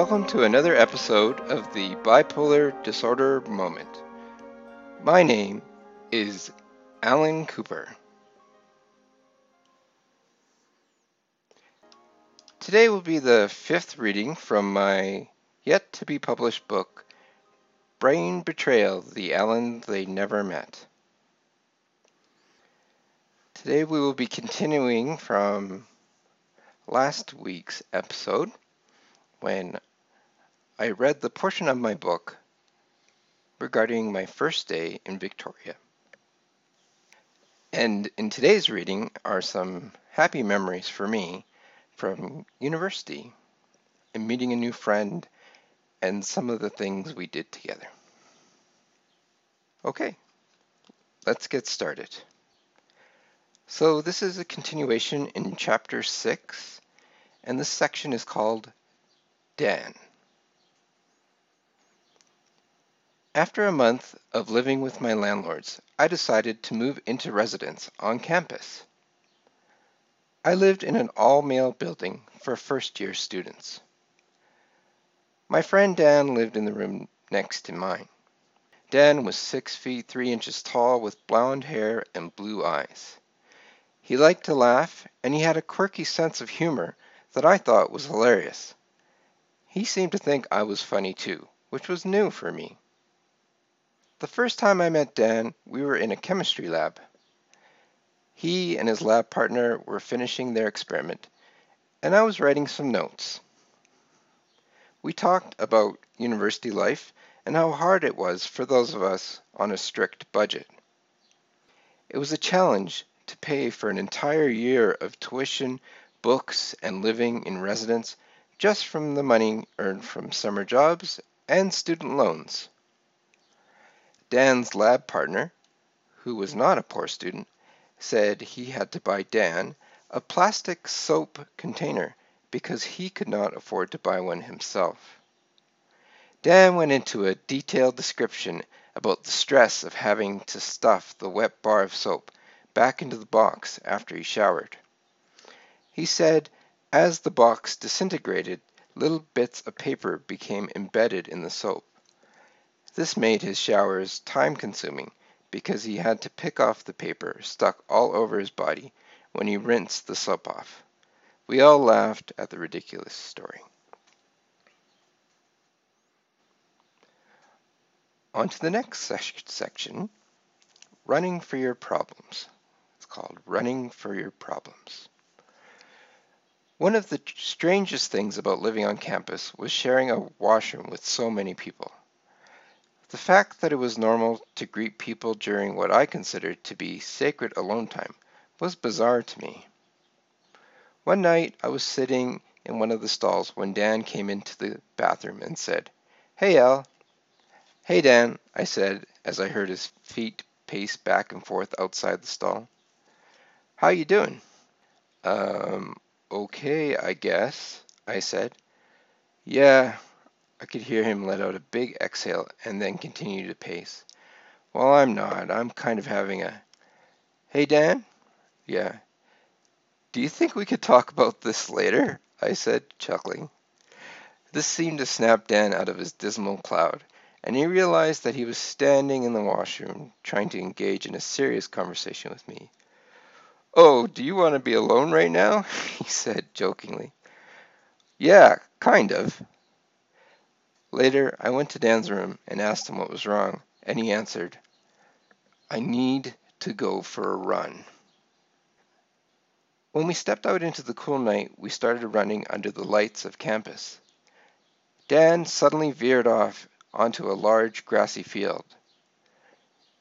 Welcome to another episode of the Bipolar Disorder Moment. My name is Alan Cooper. Today will be the fifth reading from my yet to be published book, Brain Betrayal The Alan They Never Met. Today we will be continuing from last week's episode when I read the portion of my book regarding my first day in Victoria. And in today's reading are some happy memories for me from university and meeting a new friend and some of the things we did together. Okay, let's get started. So this is a continuation in chapter 6, and this section is called Dan. After a month of living with my landlords, I decided to move into residence on campus. I lived in an all-male building for first-year students. My friend Dan lived in the room next to mine. Dan was six feet three inches tall with blonde hair and blue eyes. He liked to laugh, and he had a quirky sense of humor that I thought was hilarious. He seemed to think I was funny too, which was new for me. The first time I met Dan, we were in a chemistry lab. He and his lab partner were finishing their experiment, and I was writing some notes. We talked about university life and how hard it was for those of us on a strict budget. It was a challenge to pay for an entire year of tuition, books, and living in residence just from the money earned from summer jobs and student loans. Dan's lab partner, who was not a poor student, said he had to buy Dan a plastic soap container because he could not afford to buy one himself. Dan went into a detailed description about the stress of having to stuff the wet bar of soap back into the box after he showered. He said as the box disintegrated, little bits of paper became embedded in the soap. This made his showers time-consuming because he had to pick off the paper stuck all over his body when he rinsed the soap off. We all laughed at the ridiculous story. On to the next section, running for your problems. It's called Running for Your Problems. One of the strangest things about living on campus was sharing a washroom with so many people. The fact that it was normal to greet people during what I considered to be sacred alone time was bizarre to me. One night I was sitting in one of the stalls when Dan came into the bathroom and said, Hey Al. Hey Dan, I said as I heard his feet pace back and forth outside the stall. How you doing? Um, Okay, I guess, I said. Yeah, I could hear him let out a big exhale and then continue to pace. Well, I'm not. I'm kind of having a. Hey, Dan? Yeah. Do you think we could talk about this later? I said, chuckling. This seemed to snap Dan out of his dismal cloud, and he realized that he was standing in the washroom trying to engage in a serious conversation with me. Oh, do you want to be alone right now? he said jokingly. Yeah, kind of. Later, I went to Dan's room and asked him what was wrong, and he answered, I need to go for a run. When we stepped out into the cool night, we started running under the lights of campus. Dan suddenly veered off onto a large grassy field.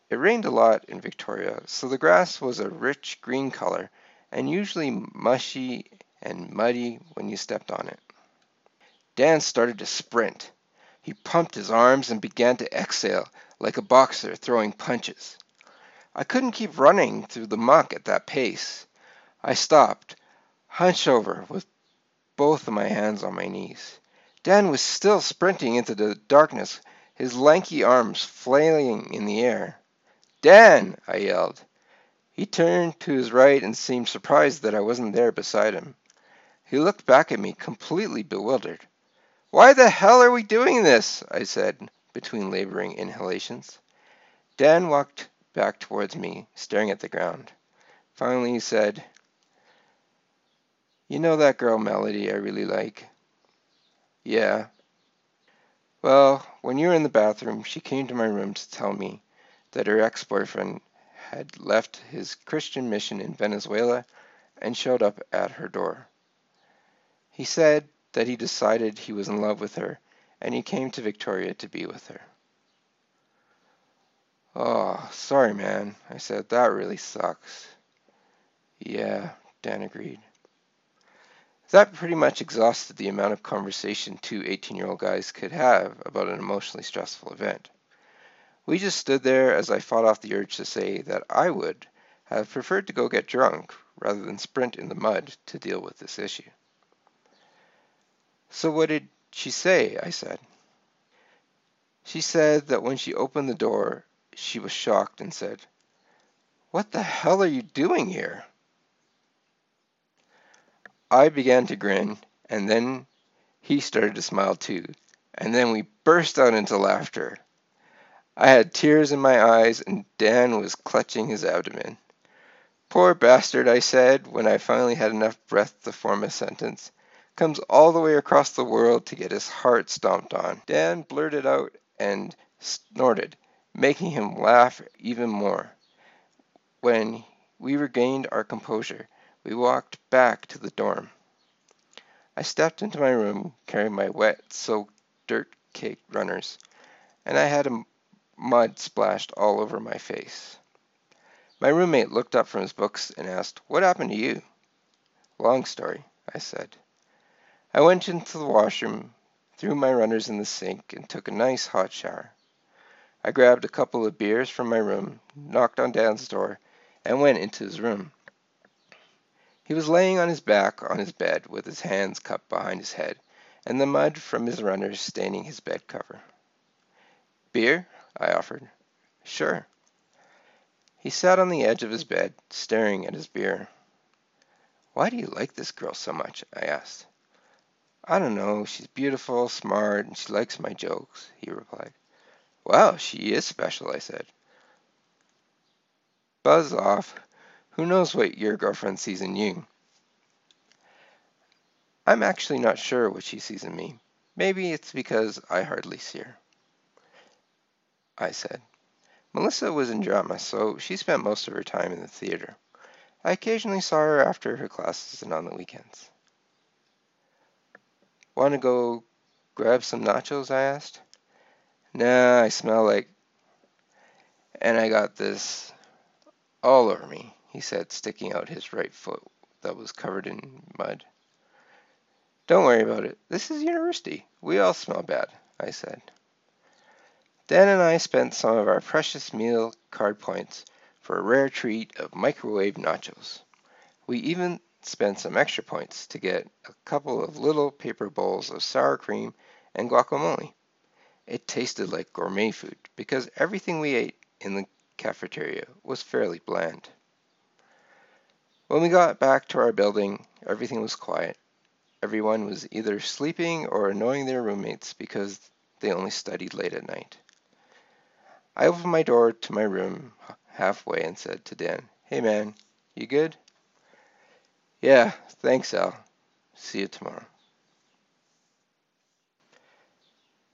It rained a lot in Victoria, so the grass was a rich green color and usually mushy and muddy when you stepped on it. Dan started to sprint. He pumped his arms and began to exhale like a boxer throwing punches. I couldn't keep running through the muck at that pace. I stopped, hunched over with both of my hands on my knees. Dan was still sprinting into the darkness, his lanky arms flailing in the air. Dan! I yelled. He turned to his right and seemed surprised that I wasn't there beside him. He looked back at me completely bewildered. Why the hell are we doing this? I said, between laboring inhalations. Dan walked back towards me, staring at the ground. Finally, he said, You know that girl Melody I really like? Yeah. Well, when you were in the bathroom, she came to my room to tell me that her ex boyfriend had left his Christian mission in Venezuela and showed up at her door. He said that he decided he was in love with her and he came to Victoria to be with her. Oh, sorry, man, I said. That really sucks. Yeah, Dan agreed. That pretty much exhausted the amount of conversation two 18 year old guys could have about an emotionally stressful event. We just stood there as I fought off the urge to say that I would have preferred to go get drunk rather than sprint in the mud to deal with this issue. So what did she say? I said. She said that when she opened the door, she was shocked and said, What the hell are you doing here? I began to grin, and then he started to smile too, and then we burst out into laughter. I had tears in my eyes, and Dan was clutching his abdomen. Poor bastard, I said, when I finally had enough breath to form a sentence. Comes all the way across the world to get his heart stomped on. Dan blurted out and snorted, making him laugh even more. When we regained our composure, we walked back to the dorm. I stepped into my room carrying my wet, soaked, dirt caked runners, and I had mud splashed all over my face. My roommate looked up from his books and asked, What happened to you? Long story, I said. I went into the washroom, threw my runners in the sink, and took a nice hot shower. I grabbed a couple of beers from my room, knocked on Dan's door, and went into his room. He was laying on his back on his bed with his hands cupped behind his head and the mud from his runners staining his bed cover. Beer? I offered. Sure. He sat on the edge of his bed, staring at his beer. Why do you like this girl so much? I asked. I don't know. She's beautiful, smart, and she likes my jokes, he replied. Well, she is special, I said. Buzz off. Who knows what your girlfriend sees in you? I'm actually not sure what she sees in me. Maybe it's because I hardly see her. I said. Melissa was in drama, so she spent most of her time in the theater. I occasionally saw her after her classes and on the weekends. Want to go grab some nachos? I asked. Nah, I smell like. And I got this all over me, he said, sticking out his right foot that was covered in mud. Don't worry about it. This is university. We all smell bad, I said. Dan and I spent some of our precious meal card points for a rare treat of microwave nachos. We even spent some extra points to get a couple of little paper bowls of sour cream and guacamole. It tasted like gourmet food because everything we ate in the cafeteria was fairly bland. When we got back to our building, everything was quiet. Everyone was either sleeping or annoying their roommates because they only studied late at night. I opened my door to my room halfway and said to Dan, Hey man, you good? Yeah, thanks Al. See you tomorrow.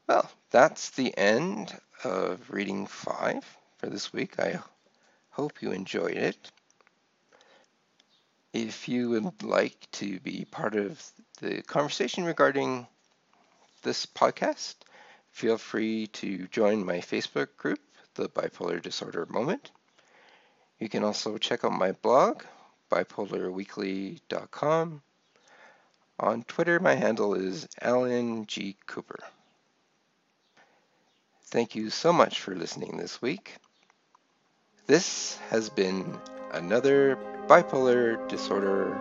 Well, that's the end of reading five for this week. I hope you enjoyed it. If you would like to be part of the conversation regarding this podcast, feel free to join my Facebook group the bipolar disorder moment. You can also check out my blog, bipolarweekly.com. On Twitter, my handle is Alan G. Cooper. Thank you so much for listening this week. This has been another bipolar disorder